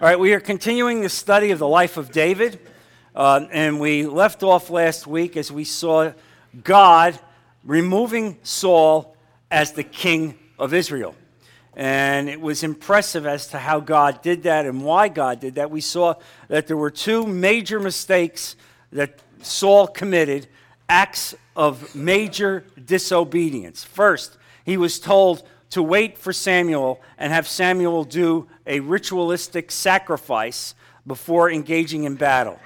All right, we are continuing the study of the life of David. Uh, and we left off last week as we saw God removing Saul as the king of Israel. And it was impressive as to how God did that and why God did that. We saw that there were two major mistakes that Saul committed, acts of major disobedience. First, he was told to wait for Samuel and have Samuel do a ritualistic sacrifice before engaging in battle.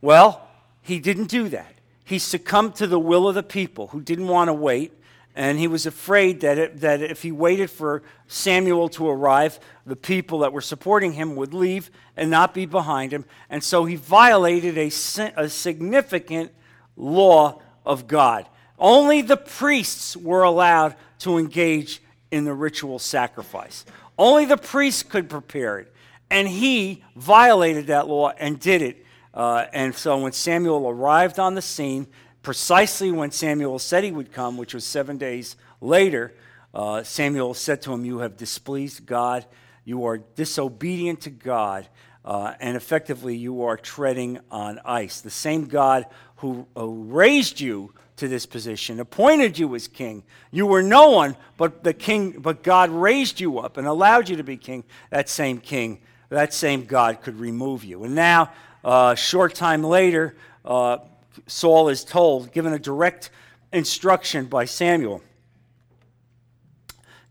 Well, he didn't do that. He succumbed to the will of the people who didn't want to wait, and he was afraid that, it, that if he waited for Samuel to arrive, the people that were supporting him would leave and not be behind him. And so he violated a, a significant law of God. Only the priests were allowed to engage in the ritual sacrifice. Only the priests could prepare it. And he violated that law and did it. Uh, and so when Samuel arrived on the scene, precisely when Samuel said he would come, which was seven days later, uh, Samuel said to him, You have displeased God, you are disobedient to God, uh, and effectively you are treading on ice. The same God who, who raised you to this position, appointed you as king. You were no one, but the king, but God raised you up and allowed you to be king. That same king, that same God could remove you. And now, a uh, short time later, uh, Saul is told, given a direct instruction by Samuel.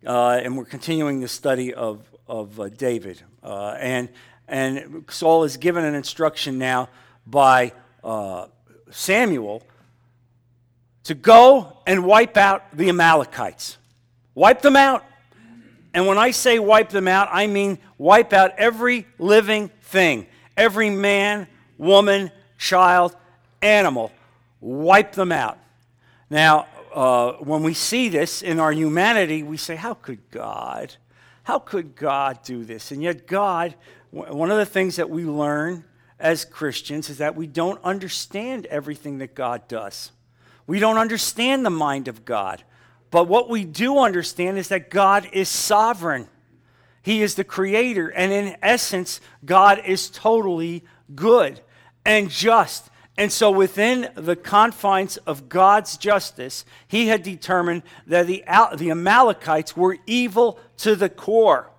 Uh, and we're continuing the study of, of uh, David. Uh, and, and Saul is given an instruction now by uh, Samuel to go and wipe out the Amalekites. Wipe them out. And when I say wipe them out, I mean wipe out every living thing, every man, woman, child, animal. Wipe them out. Now, uh, when we see this in our humanity, we say, How could God? How could God do this? And yet, God, one of the things that we learn as Christians is that we don't understand everything that God does. We don't understand the mind of God. But what we do understand is that God is sovereign. He is the creator. And in essence, God is totally good and just. And so, within the confines of God's justice, he had determined that the, the Amalekites were evil to the core.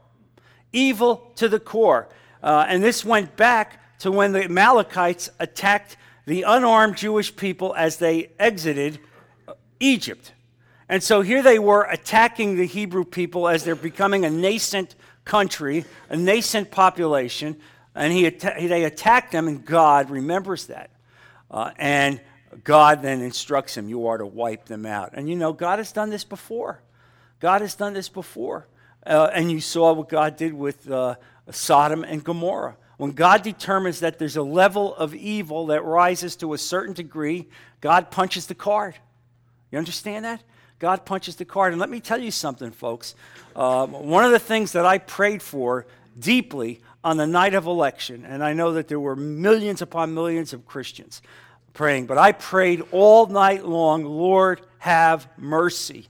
Evil to the core. Uh, and this went back to when the Amalekites attacked the unarmed Jewish people as they exited Egypt. And so here they were attacking the Hebrew people as they're becoming a nascent country, a nascent population. And he, they attacked them, and God remembers that. Uh, and God then instructs him, You are to wipe them out. And you know, God has done this before. God has done this before. Uh, and you saw what God did with uh, Sodom and Gomorrah. When God determines that there's a level of evil that rises to a certain degree, God punches the card. You understand that? God punches the card. And let me tell you something, folks. Uh, one of the things that I prayed for deeply on the night of election, and I know that there were millions upon millions of Christians praying, but I prayed all night long, Lord, have mercy.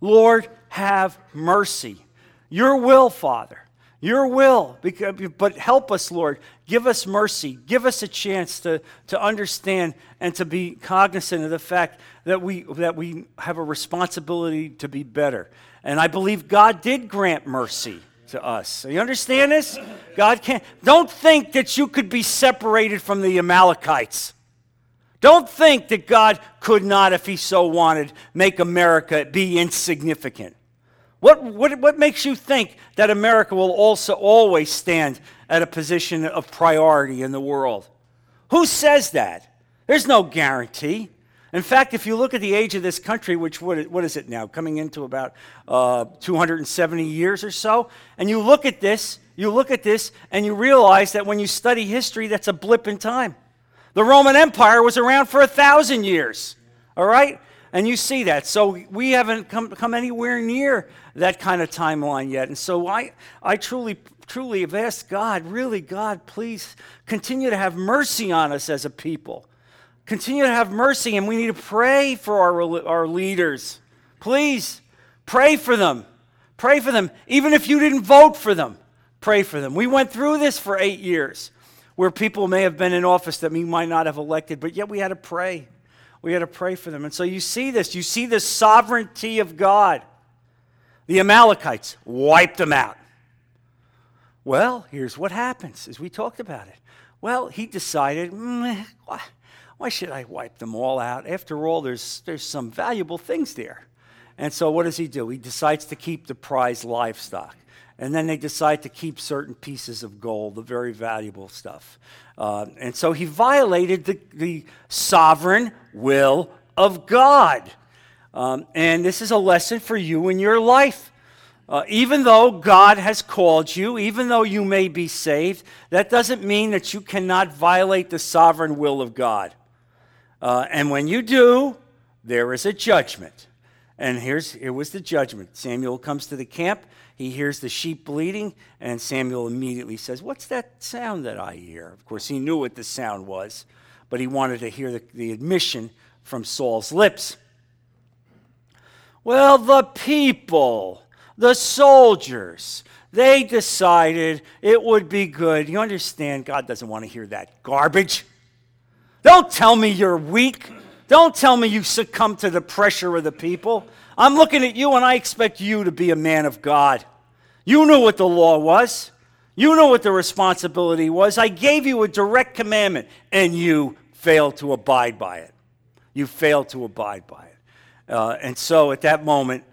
Lord, have mercy. Your will, Father. Your will, but help us, Lord. Give us mercy. Give us a chance to, to understand and to be cognizant of the fact that we, that we have a responsibility to be better. And I believe God did grant mercy to us. You understand this? God can't. Don't think that you could be separated from the Amalekites. Don't think that God could not, if He so wanted, make America be insignificant. What, what, what makes you think that America will also always stand at a position of priority in the world? Who says that? There's no guarantee. In fact, if you look at the age of this country, which what, what is it now, coming into about uh, 270 years or so, and you look at this, you look at this, and you realize that when you study history, that's a blip in time. The Roman Empire was around for a thousand years. All right? And you see that. So we haven't come, come anywhere near that kind of timeline yet. And so I, I truly, truly have asked God, really, God, please continue to have mercy on us as a people. Continue to have mercy, and we need to pray for our, our leaders. Please pray for them. Pray for them, even if you didn't vote for them. pray for them. We went through this for eight years where people may have been in office that we might not have elected, but yet we had to pray. We had to pray for them. And so you see this. You see the sovereignty of God. The Amalekites wiped them out. Well, here's what happens as we talked about it. Well, he decided, mm, why, why should I wipe them all out? After all, there's, there's some valuable things there. And so what does he do? He decides to keep the prize livestock. And then they decide to keep certain pieces of gold, the very valuable stuff. Uh, and so he violated the, the sovereign will of God. Um, and this is a lesson for you in your life. Uh, even though God has called you, even though you may be saved, that doesn't mean that you cannot violate the sovereign will of God. Uh, and when you do, there is a judgment. And here's here was the judgment. Samuel comes to the camp. He hears the sheep bleating, and Samuel immediately says, What's that sound that I hear? Of course, he knew what the sound was, but he wanted to hear the, the admission from Saul's lips. Well, the people, the soldiers, they decided it would be good. You understand, God doesn't want to hear that garbage. Don't tell me you're weak. Don't tell me you succumb to the pressure of the people. I'm looking at you and I expect you to be a man of God. You knew what the law was, you knew what the responsibility was. I gave you a direct commandment and you failed to abide by it. You failed to abide by it. Uh, and so at that moment,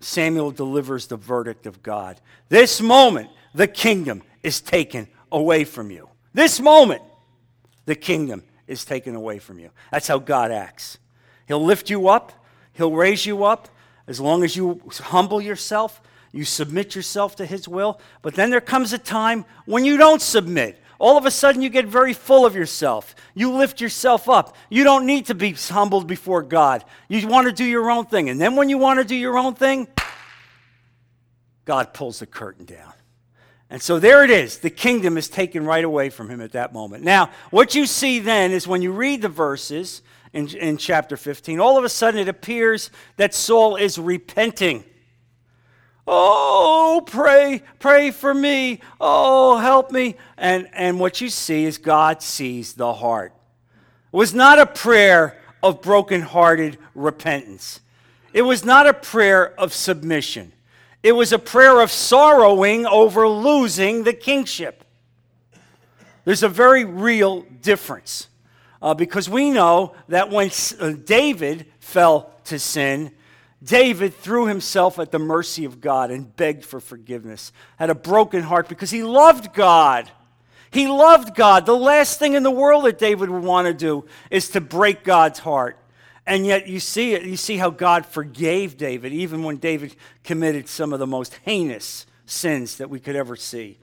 Samuel delivers the verdict of God. This moment, the kingdom is taken away from you. This moment, the kingdom is taken away from you. That's how God acts. He'll lift you up, He'll raise you up as long as you humble yourself, you submit yourself to His will. But then there comes a time when you don't submit. All of a sudden, you get very full of yourself. You lift yourself up. You don't need to be humbled before God. You want to do your own thing. And then when you want to do your own thing, God pulls the curtain down. And so there it is. The kingdom is taken right away from him at that moment. Now, what you see then is when you read the verses in, in chapter 15, all of a sudden it appears that Saul is repenting. Oh, pray, pray for me. Oh, help me. And, and what you see is God sees the heart. It was not a prayer of brokenhearted repentance, it was not a prayer of submission. It was a prayer of sorrowing over losing the kingship. There's a very real difference uh, because we know that when uh, David fell to sin, David threw himself at the mercy of God and begged for forgiveness, had a broken heart because he loved God. He loved God. The last thing in the world that David would want to do is to break God's heart. And yet you see it, you see how God forgave David, even when David committed some of the most heinous sins that we could ever see.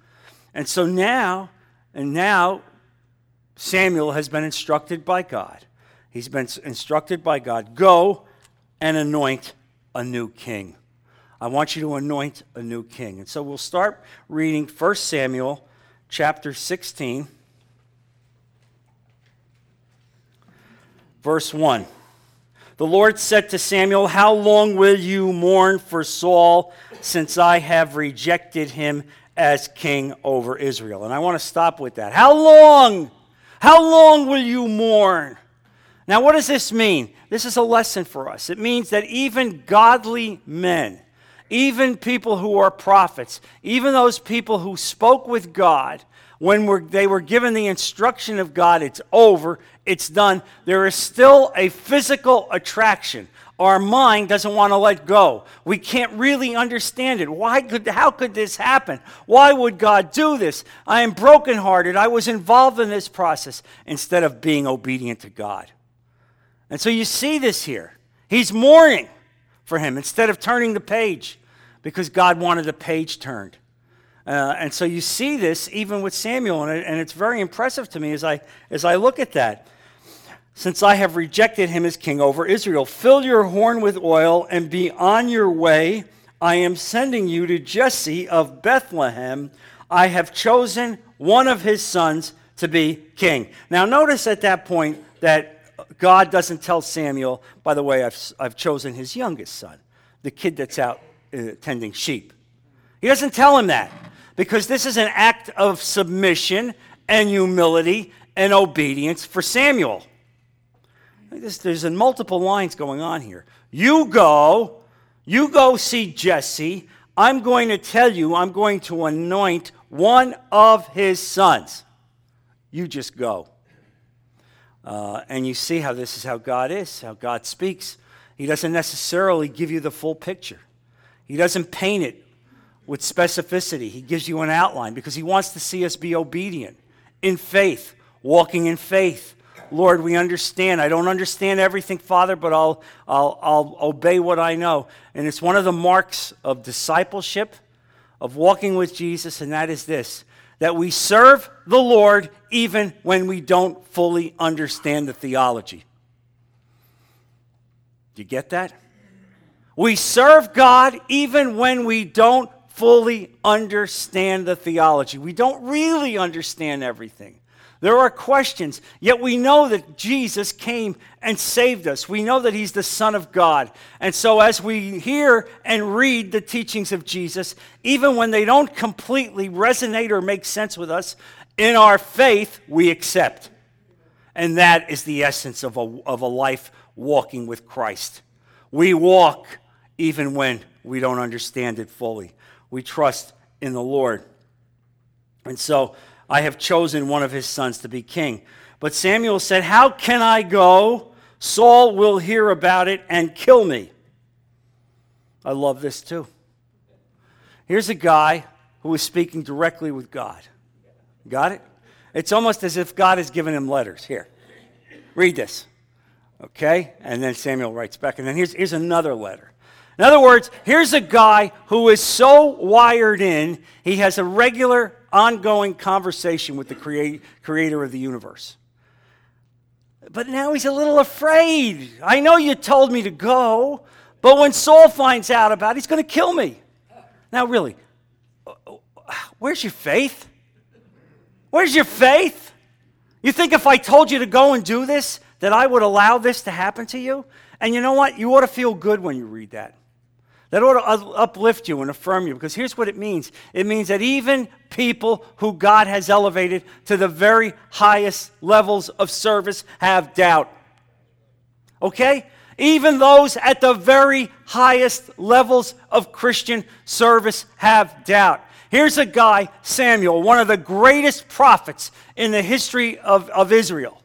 And so now, and now Samuel has been instructed by God. He's been instructed by God, go and anoint a new king. I want you to anoint a new king. And so we'll start reading 1 Samuel chapter 16, verse 1. The Lord said to Samuel, How long will you mourn for Saul, since I have rejected him as king over Israel? And I want to stop with that. How long? How long will you mourn? Now, what does this mean? This is a lesson for us. It means that even godly men, even people who are prophets, even those people who spoke with God, when they were given the instruction of God, it's over, it's done, there is still a physical attraction. Our mind doesn't want to let go. We can't really understand it. Why could, how could this happen? Why would God do this? I am brokenhearted. I was involved in this process instead of being obedient to God. And so you see this here. He's mourning for him instead of turning the page because God wanted the page turned. Uh, and so you see this even with Samuel, and, it, and it's very impressive to me as I, as I look at that. Since I have rejected him as king over Israel, fill your horn with oil and be on your way. I am sending you to Jesse of Bethlehem. I have chosen one of his sons to be king. Now, notice at that point that God doesn't tell Samuel, by the way, I've, I've chosen his youngest son, the kid that's out uh, tending sheep. He doesn't tell him that because this is an act of submission and humility and obedience for Samuel. There's, there's multiple lines going on here. You go, you go see Jesse. I'm going to tell you, I'm going to anoint one of his sons. You just go. Uh, and you see how this is how God is, how God speaks. He doesn't necessarily give you the full picture, He doesn't paint it with specificity. He gives you an outline because He wants to see us be obedient in faith, walking in faith. Lord, we understand. I don't understand everything, Father, but I'll, I'll, I'll obey what I know. And it's one of the marks of discipleship, of walking with Jesus, and that is this that we serve the Lord even when we don't fully understand the theology. Do you get that? We serve God even when we don't fully understand the theology. We don't really understand everything. There are questions, yet we know that Jesus came and saved us. We know that He's the Son of God. And so, as we hear and read the teachings of Jesus, even when they don't completely resonate or make sense with us, in our faith, we accept. And that is the essence of a, of a life walking with Christ. We walk even when we don't understand it fully. We trust in the Lord. And so, I have chosen one of his sons to be king. But Samuel said, How can I go? Saul will hear about it and kill me. I love this too. Here's a guy who is speaking directly with God. Got it? It's almost as if God has given him letters. Here, read this. Okay? And then Samuel writes back. And then here's, here's another letter. In other words, here's a guy who is so wired in, he has a regular ongoing conversation with the create, creator of the universe. But now he's a little afraid. I know you told me to go, but when Saul finds out about it, he's going to kill me. Now, really, where's your faith? Where's your faith? You think if I told you to go and do this, that I would allow this to happen to you? And you know what? You ought to feel good when you read that. That ought to uplift you and affirm you because here's what it means it means that even people who God has elevated to the very highest levels of service have doubt. Okay? Even those at the very highest levels of Christian service have doubt. Here's a guy, Samuel, one of the greatest prophets in the history of, of Israel.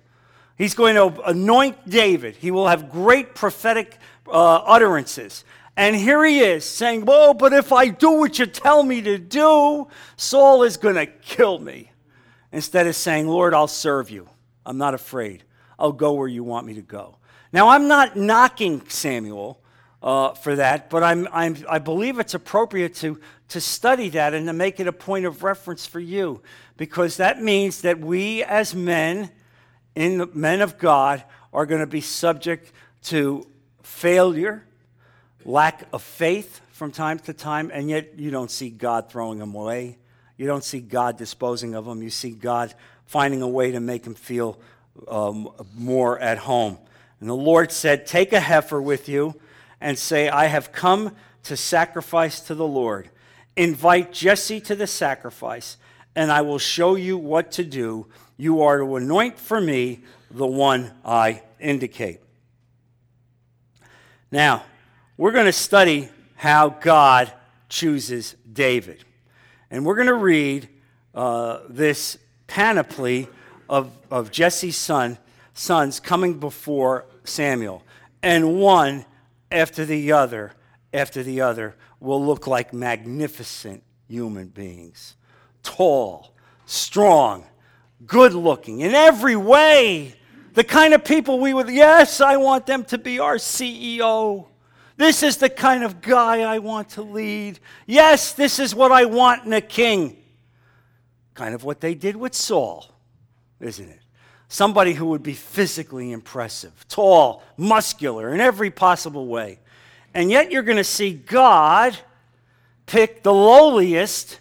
He's going to anoint David. He will have great prophetic uh, utterances. And here he is saying, Well, but if I do what you tell me to do, Saul is going to kill me. Instead of saying, Lord, I'll serve you. I'm not afraid. I'll go where you want me to go. Now, I'm not knocking Samuel uh, for that, but I'm, I'm, I believe it's appropriate to, to study that and to make it a point of reference for you, because that means that we as men, in the men of God, are going to be subject to failure lack of faith from time to time, and yet you don't see God throwing them away. You don't see God disposing of them. You see God finding a way to make them feel um, more at home. And the Lord said, Take a heifer with you and say, I have come to sacrifice to the Lord. Invite Jesse to the sacrifice, and I will show you what to do. You are to anoint for me the one I indicate. Now, we're going to study how God chooses David. And we're going to read uh, this panoply of, of Jesse's son, sons coming before Samuel. And one after the other, after the other, will look like magnificent human beings. Tall, strong, good looking in every way. The kind of people we would, yes, I want them to be our CEO. This is the kind of guy I want to lead. Yes, this is what I want in a king. Kind of what they did with Saul, isn't it? Somebody who would be physically impressive, tall, muscular, in every possible way. And yet you're going to see God pick the lowliest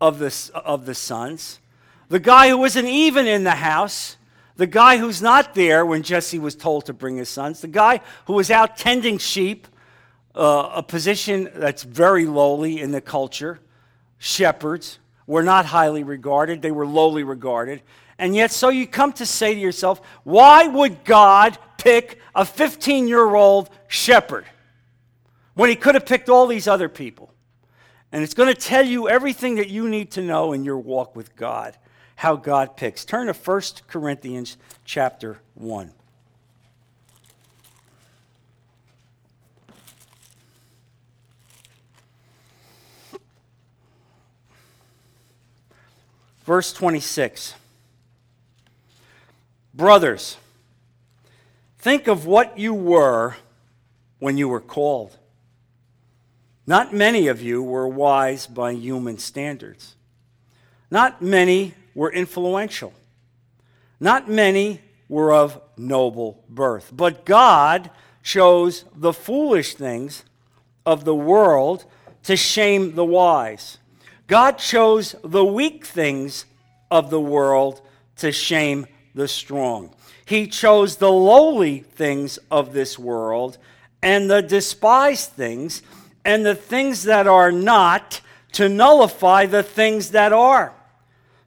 of the, of the sons, the guy who wasn't even in the house, the guy who's not there when Jesse was told to bring his sons, the guy who was out tending sheep, uh, a position that's very lowly in the culture, shepherds, were not highly regarded, they were lowly regarded. And yet, so you come to say to yourself, why would God pick a 15 year old shepherd when he could have picked all these other people? And it's going to tell you everything that you need to know in your walk with God, how God picks. Turn to 1 Corinthians chapter 1. Verse 26. Brothers, think of what you were when you were called. Not many of you were wise by human standards. Not many were influential. Not many were of noble birth. But God chose the foolish things of the world to shame the wise. God chose the weak things of the world to shame the strong. He chose the lowly things of this world and the despised things and the things that are not to nullify the things that are,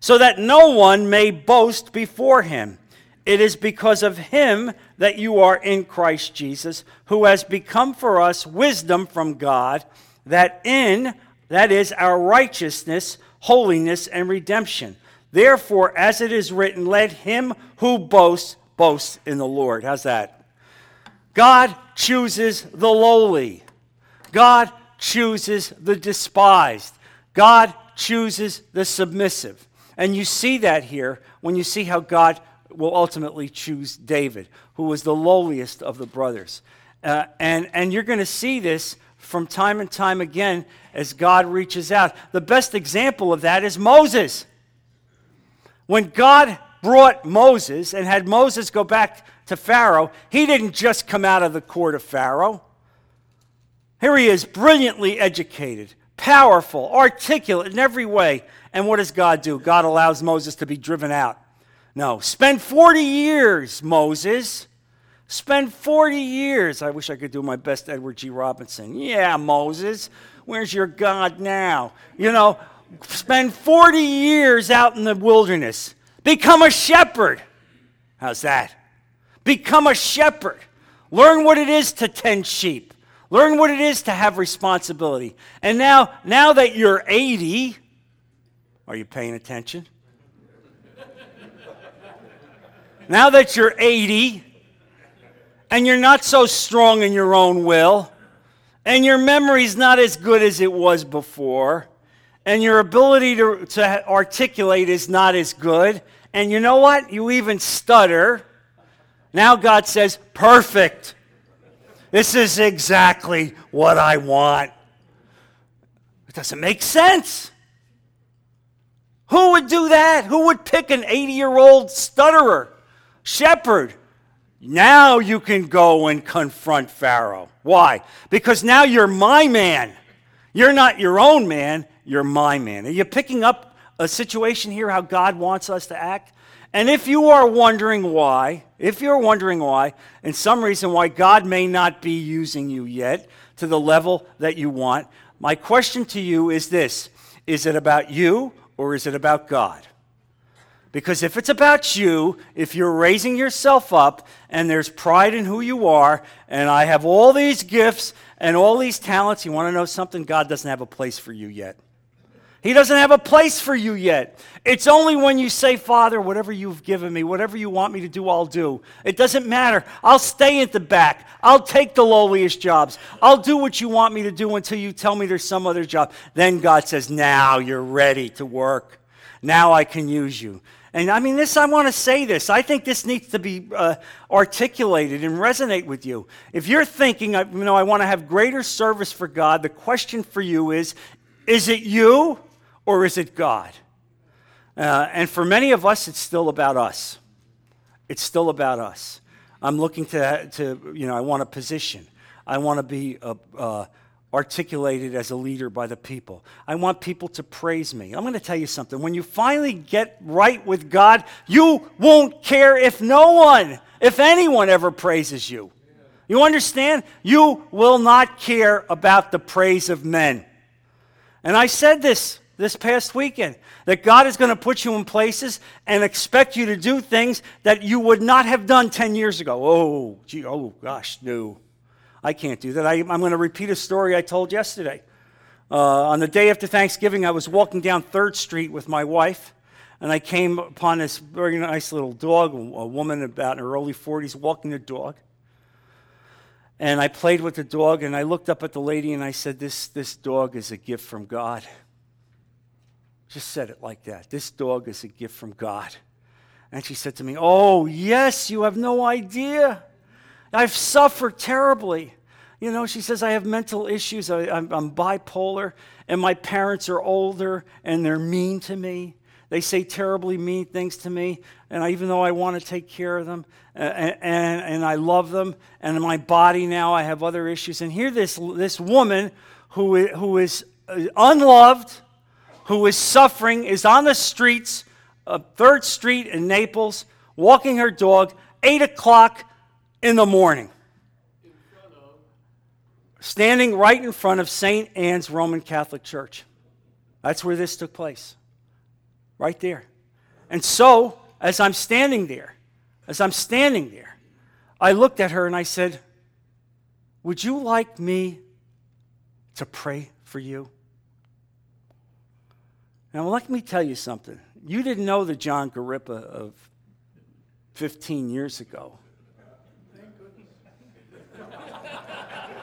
so that no one may boast before him. It is because of him that you are in Christ Jesus, who has become for us wisdom from God, that in, that is, our righteousness, holiness, and redemption. Therefore, as it is written, let him who boasts boast in the Lord. How's that? God chooses the lowly. God chooses the despised. God chooses the submissive. And you see that here when you see how God will ultimately choose David, who was the lowliest of the brothers. Uh, and, and you're going to see this from time and time again as God reaches out. The best example of that is Moses. When God brought Moses and had Moses go back to Pharaoh, he didn't just come out of the court of Pharaoh. Here he is, brilliantly educated, powerful, articulate in every way. And what does God do? God allows Moses to be driven out. No, spend 40 years, Moses. Spend 40 years. I wish I could do my best Edward G. Robinson. Yeah, Moses, where's your God now? You know, spend 40 years out in the wilderness. Become a shepherd. How's that? Become a shepherd. Learn what it is to tend sheep. Learn what it is to have responsibility. And now, now that you're 80, are you paying attention? now that you're 80 and you're not so strong in your own will, and your memory's not as good as it was before, and your ability to, to articulate is not as good, and you know what? You even stutter. Now God says, perfect. This is exactly what I want. It doesn't make sense. Who would do that? Who would pick an 80 year old stutterer, shepherd? Now you can go and confront Pharaoh. Why? Because now you're my man. You're not your own man, you're my man. Are you picking up a situation here how God wants us to act? And if you are wondering why, if you're wondering why, and some reason why God may not be using you yet to the level that you want, my question to you is this Is it about you or is it about God? Because if it's about you, if you're raising yourself up and there's pride in who you are, and I have all these gifts and all these talents, you want to know something? God doesn't have a place for you yet. He doesn't have a place for you yet. It's only when you say, Father, whatever you've given me, whatever you want me to do, I'll do. It doesn't matter. I'll stay at the back. I'll take the lowliest jobs. I'll do what you want me to do until you tell me there's some other job. Then God says, Now you're ready to work. Now I can use you. And I mean, this, I want to say this. I think this needs to be uh, articulated and resonate with you. If you're thinking, you know, I want to have greater service for God, the question for you is is it you? Or is it God? Uh, and for many of us, it's still about us. It's still about us. I'm looking to, to you know, I want a position. I want to be uh, uh, articulated as a leader by the people. I want people to praise me. I'm going to tell you something. When you finally get right with God, you won't care if no one, if anyone ever praises you. You understand? You will not care about the praise of men. And I said this this past weekend. That God is going to put you in places and expect you to do things that you would not have done 10 years ago. Oh, gee, oh gosh, no. I can't do that. I, am going to repeat a story I told yesterday. Uh, on the day after Thanksgiving, I was walking down 3rd Street with my wife, and I came upon this very nice little dog, a woman about in her early 40s walking the dog. And I played with the dog, and I looked up at the lady and I said, This, this dog is a gift from God. Just said it like that. This dog is a gift from God. And she said to me, Oh, yes, you have no idea. I've suffered terribly. You know, she says, I have mental issues. I, am bipolar, and my parents are older, and they're mean to me. They say terribly mean things to me, and I, even though I want to take care of them, and, and, and I love them, and my body now I have other issues. And here, this, this woman who, who is uh, unloved, who is suffering, is on the streets of 3rd Street in Naples, walking her dog, 8 o'clock in the morning. Standing right in front of St. Anne's Roman Catholic Church. That's where this took place. Right there. And so, as I'm standing there, as I'm standing there, I looked at her and I said, Would you like me to pray for you? Now, let me tell you something. You didn't know the John Garippa of 15 years ago.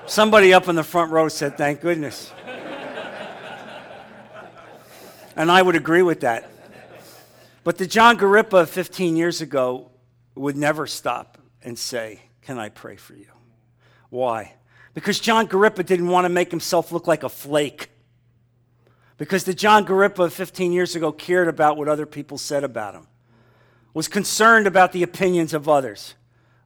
Somebody up in the front row said, Thank goodness. and I would agree with that. But the John Garippa of 15 years ago would never stop and say, Can I pray for you? Why? Because John Garippa didn't want to make himself look like a flake. Because the John Garippa of 15 years ago cared about what other people said about him, was concerned about the opinions of others.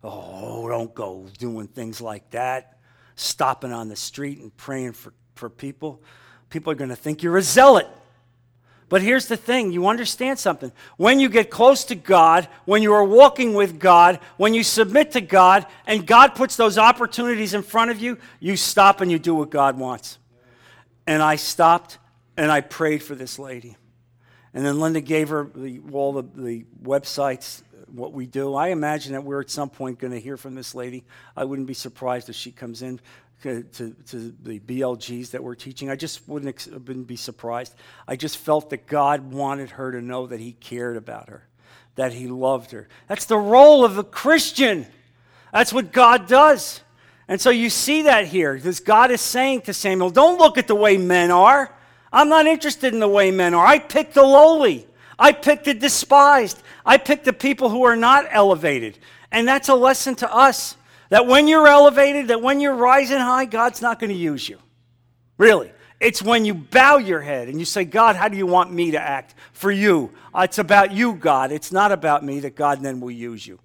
Oh, don't go doing things like that stopping on the street and praying for, for people. People are going to think you're a zealot. But here's the thing you understand something. When you get close to God, when you are walking with God, when you submit to God, and God puts those opportunities in front of you, you stop and you do what God wants. And I stopped and I prayed for this lady. And then Linda gave her the, all the, the websites what we do. I imagine that we're at some point going to hear from this lady. I wouldn't be surprised if she comes in to, to, the BLGs that we're teaching. I just wouldn't, ex- wouldn't be surprised. I just felt that God wanted her to know that He cared about her, that He loved her. That's the role of a Christian. That's what God does. And so you see that here. Because God is saying to Samuel, Don't look at the way men are. I'm not interested in the way men are. I pick the lowly. I pick the despised. I pick the people who are not elevated. And that's a lesson to us that when you're elevated, that when you're rising high, God's not going to use you. Really. It's when you bow your head and you say, God, how do you want me to act for you? Uh, it's about you, God. It's not about me that God then will use you.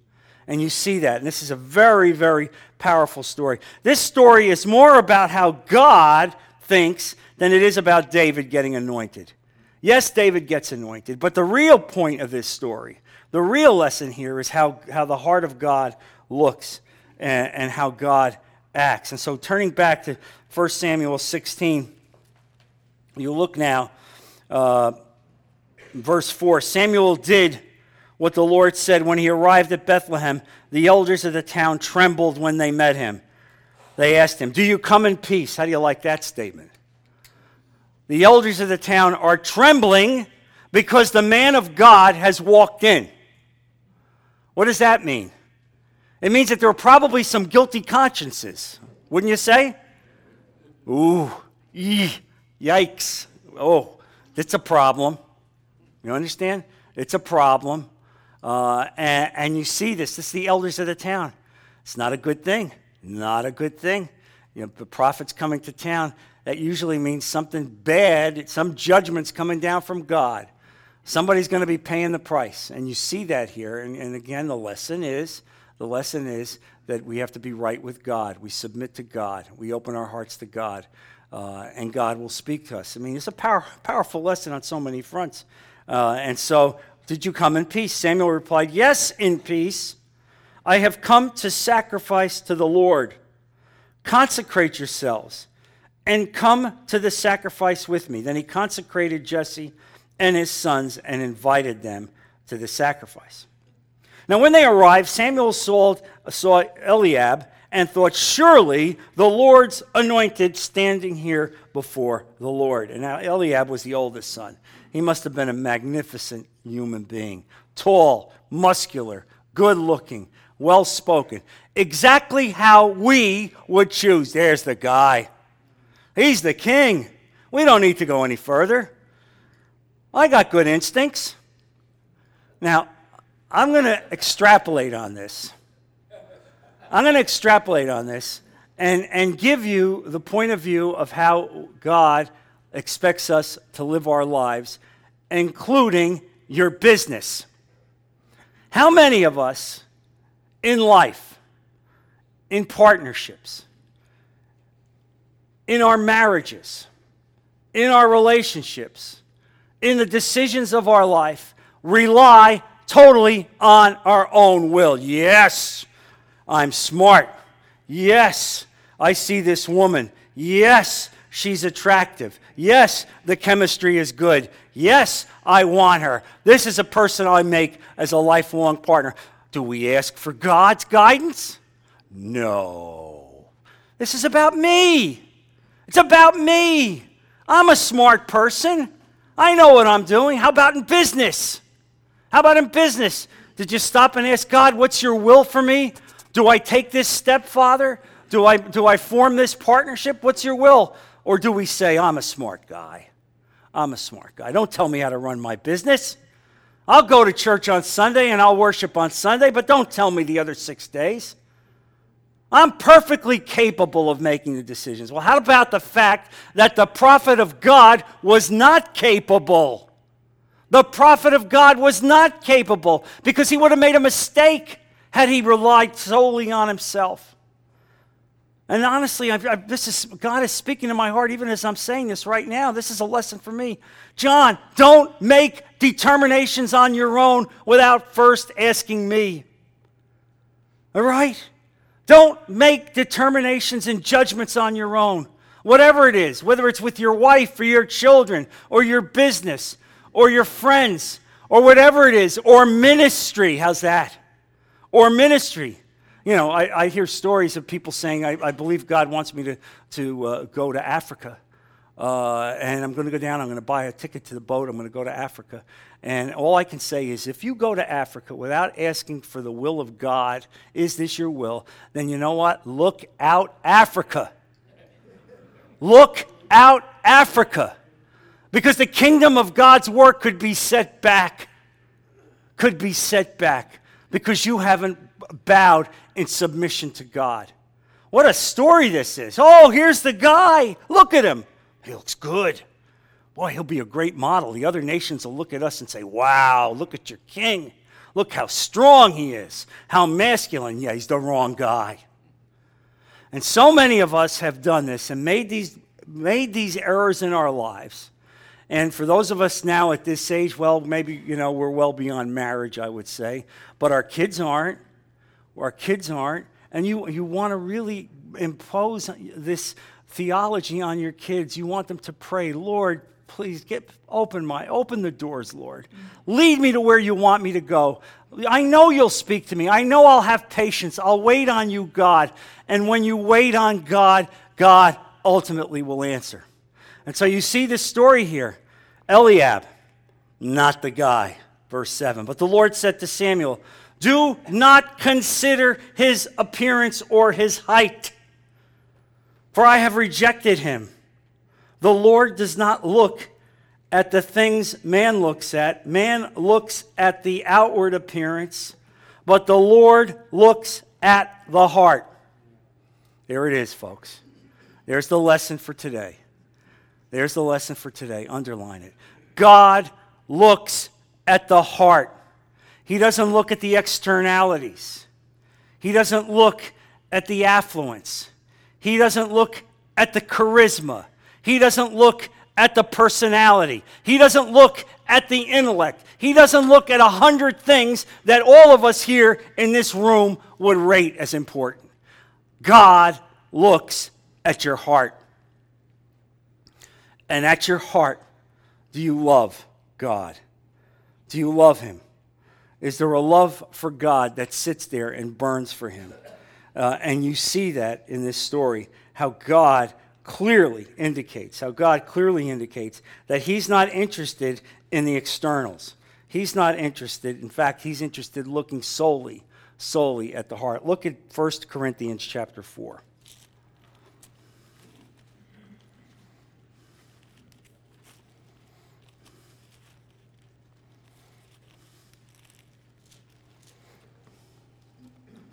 And you see that. And this is a very, very powerful story. This story is more about how God thinks than it is about David getting anointed. Yes, David gets anointed, but the real point of this story, the real lesson here is how, how the heart of God looks and, and how God acts. And so, turning back to 1 Samuel 16, you look now, uh, verse 4 Samuel did what the Lord said when he arrived at Bethlehem. The elders of the town trembled when they met him. They asked him, Do you come in peace? How do you like that statement? The elders of the town are trembling because the man of God has walked in. What does that mean? It means that there are probably some guilty consciences, wouldn't you say? Ooh, yikes. Oh, it's a problem. You understand? It's a problem. Uh, and, and you see this. This is the elders of the town. It's not a good thing. Not a good thing. You know, the prophet's coming to town that usually means something bad, some judgment's coming down from God. Somebody's going to be paying the price. And you see that here. And, and again, the lesson is the lesson is that we have to be right with God. We submit to God. We open our hearts to God. Uh, and God will speak to us. I mean, it's a power, powerful lesson on so many fronts. Uh, and so, did you come in peace? Samuel replied, Yes, in peace. I have come to sacrifice to the Lord. Consecrate yourselves and come to the sacrifice with me. Then he consecrated Jesse and his sons and invited them to the sacrifice. Now, when they arrived, Samuel saw, saw Eliab and thought, Surely the Lord's anointed standing here before the Lord. And now Eliab was the oldest son. He must have been a magnificent human being tall, muscular, good looking, well spoken. Exactly how we would choose. There's the guy. He's the king. We don't need to go any further. I got good instincts. Now, I'm going to extrapolate on this. I'm going to extrapolate on this and, and give you the point of view of how God expects us to live our lives, including your business. How many of us in life, in partnerships, in our marriages, in our relationships, in the decisions of our life, rely totally on our own will? Yes, I'm smart. Yes, I see this woman. Yes, she's attractive. Yes, the chemistry is good. Yes, I want her. This is a person I make as a lifelong partner. Do we ask for God's guidance? No. This is about me. It's about me. I'm a smart person. I know what I'm doing. How about in business? How about in business? Did you stop and ask God, what's your will for me? Do I take this step, Father? Do I, do I form this partnership? What's your will? Or do we say, I'm a smart guy? I'm a smart guy. Don't tell me how to run my business. I'll go to church on Sunday and I'll worship on Sunday, but don't tell me the other six days. I'm perfectly capable of making the decisions. Well, how about the fact that the prophet of God was not capable? The prophet of God was not capable because he would have made a mistake had he relied solely on himself. And honestly, I've, I've, this is God is speaking to my heart even as I'm saying this right now. This is a lesson for me. John, don't make determinations on your own without first asking me. All right? Don't make determinations and judgments on your own. Whatever it is, whether it's with your wife or your children or your business or your friends or whatever it is, or ministry. How's that? Or ministry. You know, I, I hear stories of people saying, I, I believe God wants me to, to uh, go to Africa. Uh, and I'm going to go down, I'm going to buy a ticket to the boat, I'm going to go to Africa. And all I can say is if you go to Africa without asking for the will of God, is this your will? Then you know what? Look out, Africa. Look out, Africa. Because the kingdom of God's work could be set back. Could be set back because you haven't bowed in submission to God. What a story this is. Oh, here's the guy. Look at him. He looks good. Boy, he'll be a great model. The other nations will look at us and say, Wow, look at your king. Look how strong he is, how masculine. Yeah, he's the wrong guy. And so many of us have done this and made these, made these errors in our lives. And for those of us now at this age, well, maybe, you know, we're well beyond marriage, I would say, but our kids aren't our kids aren't, and you, you want to really impose this theology on your kids. You want them to pray, Lord, please get open my open the doors, Lord. Lead me to where you want me to go. I know you'll speak to me. I know I'll have patience. I'll wait on you, God. And when you wait on God, God ultimately will answer. And so you see this story here. Eliab, not the guy. Verse 7. But the Lord said to Samuel, do not consider his appearance or his height, for I have rejected him. The Lord does not look at the things man looks at. Man looks at the outward appearance, but the Lord looks at the heart. There it is, folks. There's the lesson for today. There's the lesson for today. Underline it. God looks at the heart. He doesn't look at the externalities. He doesn't look at the affluence. He doesn't look at the charisma. He doesn't look at the personality. He doesn't look at the intellect. He doesn't look at a hundred things that all of us here in this room would rate as important. God looks at your heart. And at your heart, do you love God? Do you love Him? Is there a love for God that sits there and burns for Him? Uh, and you see that in this story, how God clearly indicates, how God clearly indicates that He's not interested in the externals. He's not interested. In fact, He's interested looking solely, solely at the heart. Look at 1 Corinthians chapter 4.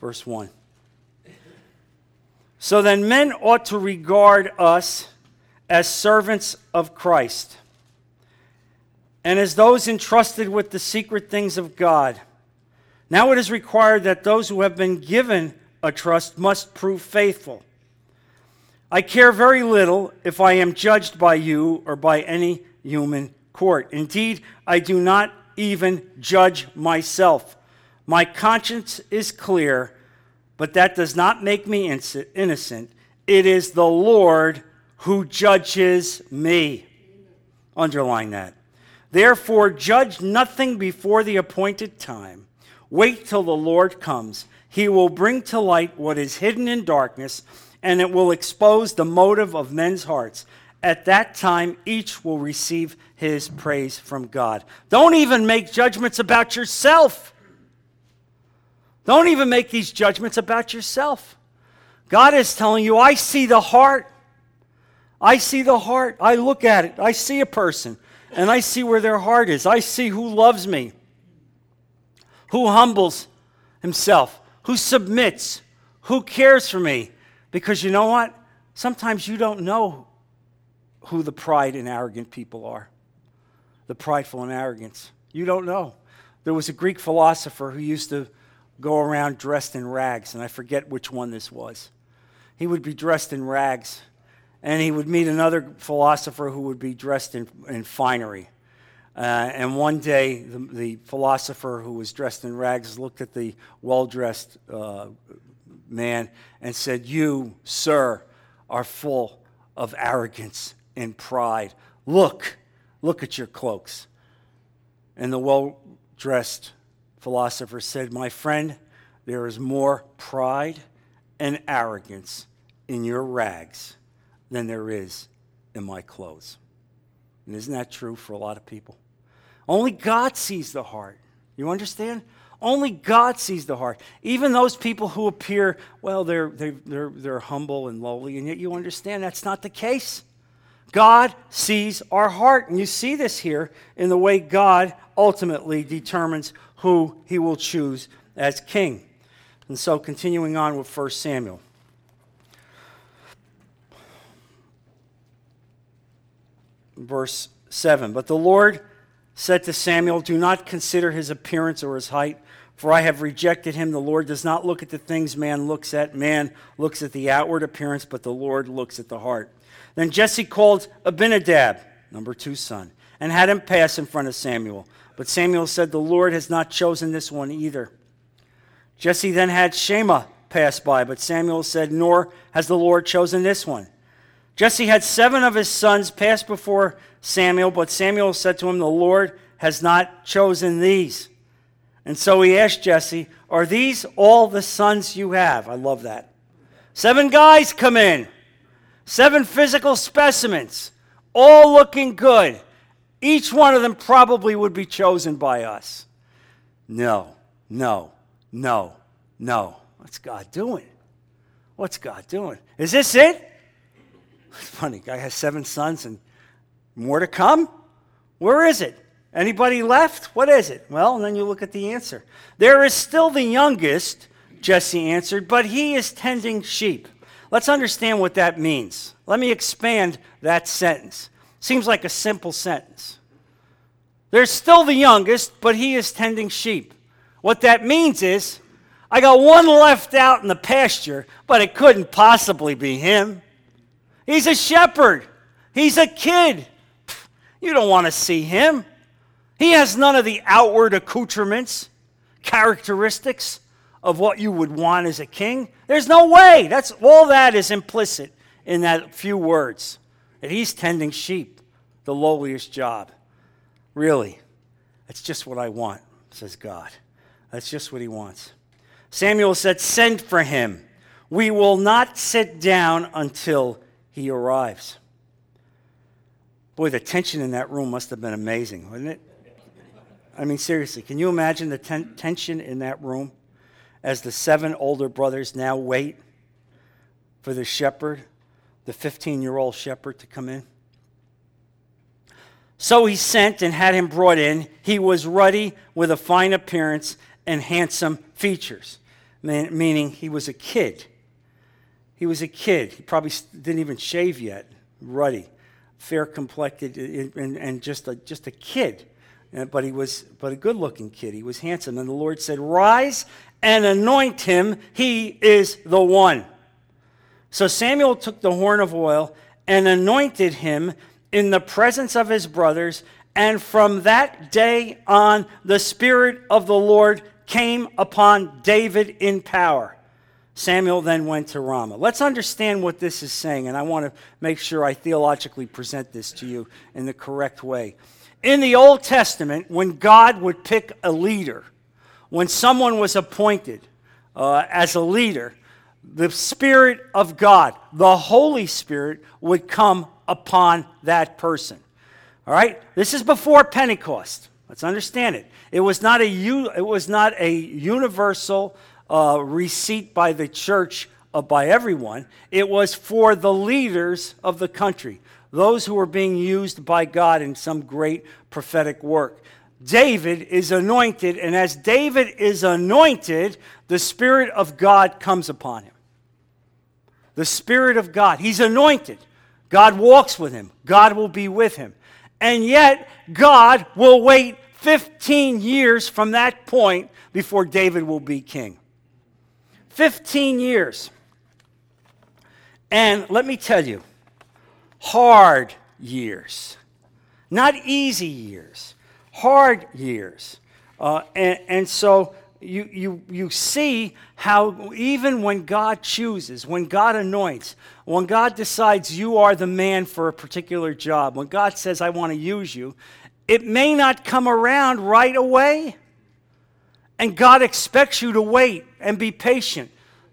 Verse 1. So then, men ought to regard us as servants of Christ and as those entrusted with the secret things of God. Now it is required that those who have been given a trust must prove faithful. I care very little if I am judged by you or by any human court. Indeed, I do not even judge myself. My conscience is clear but that does not make me innocent. It is the Lord who judges me. Underline that. Therefore, judge nothing before the appointed time. Wait till the Lord comes. He will bring to light what is hidden in darkness, and it will expose the motive of men's hearts. At that time, each will receive his praise from God. Don't even make judgments about yourself. Don't even make these judgments about yourself. God is telling you, I see the heart. I see the heart. I look at it. I see a person and I see where their heart is. I see who loves me, who humbles himself, who submits, who cares for me. Because you know what? Sometimes you don't know who the pride and arrogant people are. The prideful and arrogance. You don't know. There was a Greek philosopher who used to go around dressed in rags, and I forget which one this was. He would be dressed in rags, and he would meet another philosopher who would be dressed in, in finery. Uh, and one day, the, the, philosopher who was dressed in rags looked at the well dressed uh, man and said, You, sir, are full of arrogance and pride. Look, look at your cloaks. And the well dressed philosopher said, My friend, there is more pride and arrogance in your rags than there is in my clothes. And isn't that true for a lot of people? Only God sees the heart. You understand? Only God sees the heart. Even those people who appear, well, they're, they're, they're, humble and lowly, and yet you understand that's not the case. God sees our heart. And you see this here in the way God ultimately determines who he will choose as king. And so, continuing on with 1 Samuel. Verse 7 But the Lord said to Samuel, Do not consider his appearance or his height, for I have rejected him. The Lord does not look at the things man looks at. Man looks at the outward appearance, but the Lord looks at the heart. Then Jesse called Abinadab, number two son, and had him pass in front of Samuel. But Samuel said, The Lord has not chosen this one either. Jesse then had Shammah pass by, but Samuel said, Nor has the Lord chosen this one. Jesse had seven of his sons pass before Samuel, but Samuel said to him, The Lord has not chosen these. And so he asked Jesse, Are these all the sons you have? I love that. Seven guys come in, seven physical specimens, all looking good. Each one of them probably would be chosen by us. No, no, no, no. What's God doing? What's God doing? Is this it? It's funny. Guy has seven sons and more to come. Where is it? Anybody left? What is it? Well, and then you look at the answer. There is still the youngest, Jesse answered, but he is tending sheep. Let's understand what that means. Let me expand that sentence. Seems like a simple sentence. There's still the youngest, but he is tending sheep. What that means is, I got one left out in the pasture, but it couldn't possibly be him. He's a shepherd. He's a kid. You don't want to see him. He has none of the outward accoutrements, characteristics of what you would want as a king. There's no way. That's all that is implicit in that few words that he's tending sheep. The lowliest job. Really, that's just what I want, says God. That's just what he wants. Samuel said, Send for him. We will not sit down until he arrives. Boy, the tension in that room must have been amazing, wasn't it? I mean, seriously, can you imagine the ten- tension in that room as the seven older brothers now wait for the shepherd, the 15 year old shepherd, to come in? So he sent and had him brought in. He was ruddy with a fine appearance and handsome features, meaning he was a kid. He was a kid. He probably didn't even shave yet, ruddy, fair complected, and, just, a, just a kid. Uh, but he was but a good looking kid. He was handsome. And the Lord said, Rise and anoint him. He is the one. So Samuel took the horn of oil and anointed him in the presence of his brothers. And from that day on, the Spirit of the Lord came upon David in power. Samuel then went to Ramah. Let's understand what this is saying, and I want to make sure I theologically present this to you in the correct way. In the Old Testament, when God would pick a leader, when someone was appointed uh, as a leader, the Spirit of God, the Holy Spirit, would come upon that person. All right? This is before Pentecost. Let's understand it. It was not a, it was not a universal uh, receipt by the church uh, by everyone. It was for the leaders of the country, those who were being used by God in some great prophetic work. David is anointed, and as David is anointed, the Spirit of God comes upon him. The Spirit of God. He's anointed. God walks with him, God will be with him. And yet, God will wait 15 years from that point before David will be king. 15 years. And let me tell you, hard years, not easy years, hard years. Uh, and, and so you, you, you see how even when God chooses, when God anoints, when God decides you are the man for a particular job, when God says, I want to use you, it may not come around right away. And God expects you to wait and be patient,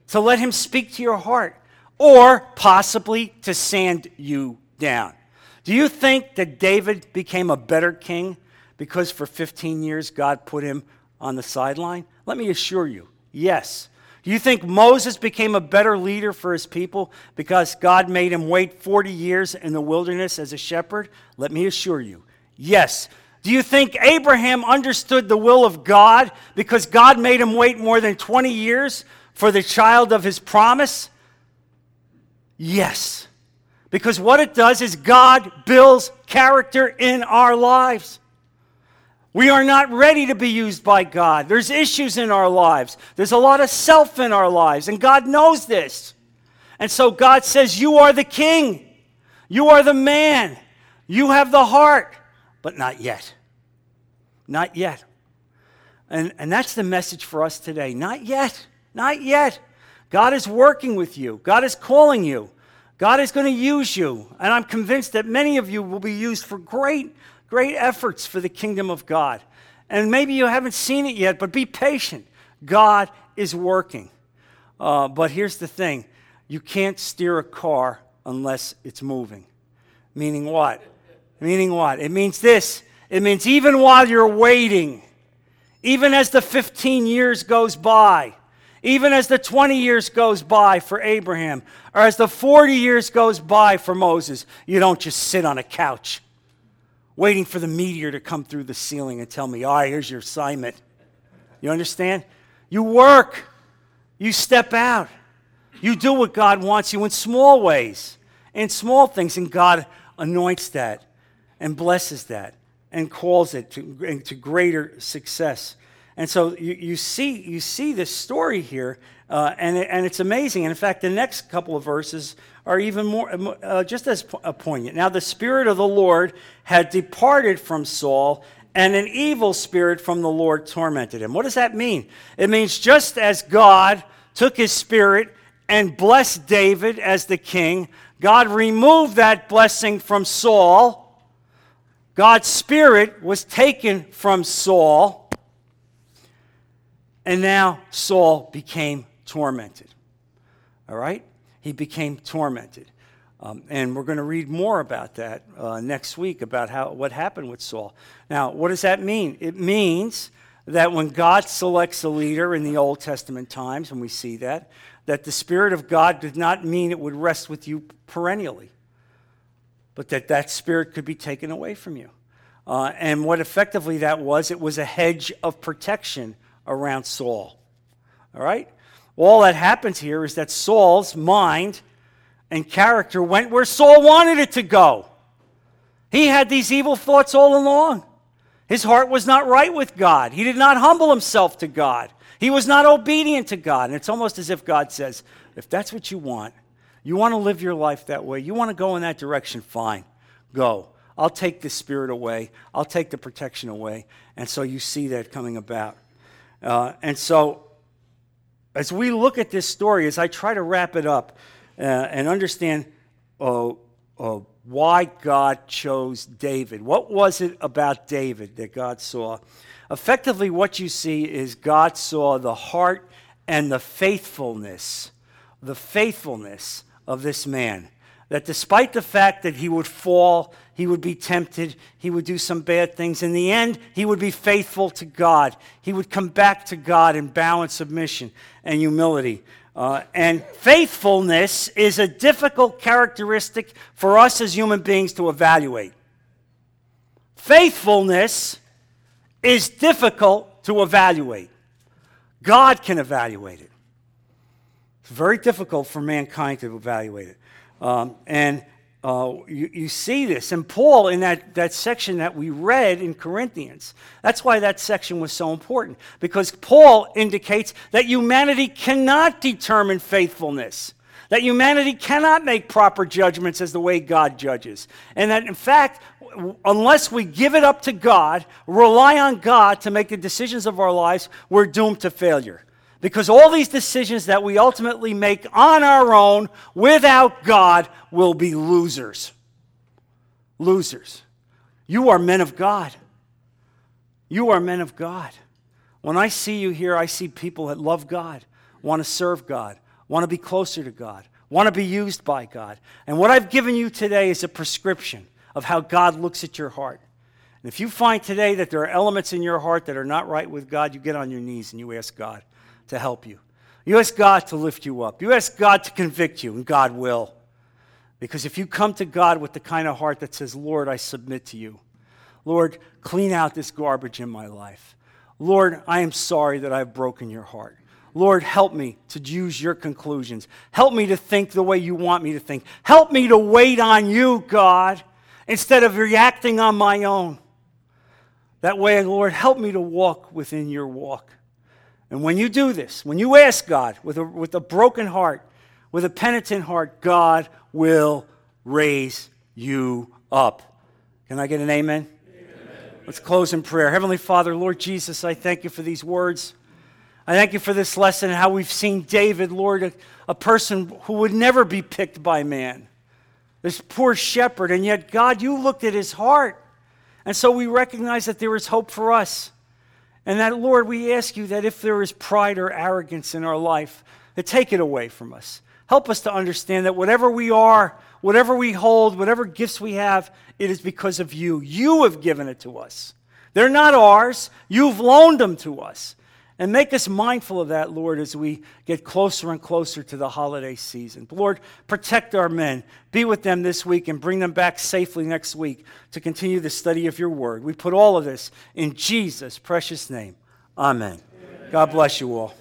to let Him speak to your heart, or possibly to sand you down. Do you think that David became a better king because for 15 years God put him on the sideline? Let me assure you, yes. Do you think Moses became a better leader for his people because God made him wait 40 years in the wilderness as a shepherd? Let me assure you, yes. Do you think Abraham understood the will of God because God made him wait more than 20 years for the child of his promise? Yes. Because what it does is God builds character in our lives. We are not ready to be used by God. There's issues in our lives. There's a lot of self in our lives, and God knows this. And so God says, You are the king. You are the man. You have the heart, but not yet. Not yet. And, and that's the message for us today. Not yet. Not yet. God is working with you, God is calling you. God is going to use you. And I'm convinced that many of you will be used for great great efforts for the kingdom of God. And maybe you haven't seen it yet, but be patient. God is working. Uh, but here's the thing you can't steer a car unless it's moving. Meaning what? Meaning what? It means this it means even while you're waiting, even as the 15 years goes by, even as the 20 years goes by for Abraham, or as the 40 years goes by for Moses, you don't just sit on a couch waiting for the meteor to come through the ceiling and tell me, all right, here's your assignment. You understand? You work, you step out, you do what God wants you in small ways, in small things, and God anoints that and blesses that and calls it to, to greater success. And so you, you, see, you see this story here, uh, and, and it's amazing. And in fact, the next couple of verses are even more, uh, just as poignant. Now, the Spirit of the Lord had departed from Saul, and an evil spirit from the Lord tormented him. What does that mean? It means just as God took his spirit and blessed David as the king, God removed that blessing from Saul God's Spirit was taken from Saul, and now Saul became tormented. All right? He became tormented. Um, and we're going to read more about that uh, next week about how, what happened with Saul. Now, what does that mean? It means that when God selects a leader in the Old Testament times, and we see that, that the Spirit of God did not mean it would rest with you perennially, but that that Spirit could be taken away from you. Uh, and what effectively that was, it was a hedge of protection around Saul. All right? All that happens here is that Saul's mind and character went where Saul wanted it to go. He had these evil thoughts all along. His heart was not right with God. He did not humble himself to God. He was not obedient to God. And it's almost as if God says, if that's what you want, you want to live your life that way, you want to go in that direction, fine, go. I'll take the spirit away, I'll take the protection away. And so you see that coming about. Uh, and so, as we look at this story, as I try to wrap it up, uh, and understand uh, uh, why God chose David. What was it about David that God saw? Effectively, what you see is God saw the heart and the faithfulness, the faithfulness of this man. That despite the fact that he would fall, he would be tempted, he would do some bad things, in the end, he would be faithful to God. He would come back to God in bow and submission and humility. Uh, and faithfulness is a difficult characteristic for us as human beings to evaluate. Faithfulness is difficult to evaluate. God can evaluate it. It's very difficult for mankind to evaluate it. Um, and uh, you, you, see this. And Paul, in that, that section that we read in Corinthians, that's why that section was so important, because Paul indicates that humanity cannot determine faithfulness, that humanity cannot make proper judgments as the way God judges. And that, in fact, unless we give it up to God, rely on God to make the decisions of our lives, we're doomed to failure. Because all these decisions that we ultimately make on our own without God will be losers. Losers. You are men of God. You are men of God. When I see you here, I see people that love God, want to serve God, want to be closer to God, want to be used by God. And what I've given you today is a prescription of how God looks at your heart. And if you find today that there are elements in your heart that are not right with God, you get on your knees and you ask God to help you. You ask God to lift you up. You ask God to convict you, and God will. Because if you come to God with the kind of heart that says, Lord, I submit to you, Lord, clean out this garbage in my life. Lord, I am sorry that I've broken your heart. Lord, help me to use your conclusions. Help me to think the way you want me to think. Help me to wait on you, God, instead of reacting on my own. That way, Lord, help me to walk within your walk. And when you do this, when you ask God with a, with a broken heart, with a penitent heart, God will raise you up. Can I get an amen? amen? Let's close in prayer. Heavenly Father, Lord Jesus, I thank you for these words. I thank you for this lesson, how we've seen David, Lord, a, a person who would never be picked by man. This poor shepherd, and yet, God, you looked at his heart. And so we recognize that there is hope for us. And that, Lord, we ask you that if there is pride or arrogance in our life, to take it away from us. Help us to understand that whatever we are, whatever we hold, whatever gifts we have, it is because of you. You have given it to us. They're not ours, you've loaned them to us. And make us mindful of that, Lord, as we get closer and closer to the holiday season. Lord, protect our men. Be with them this week and bring them back safely next week to continue the study of your word. We put all of this in Jesus' precious name. Amen. Amen. God bless you all.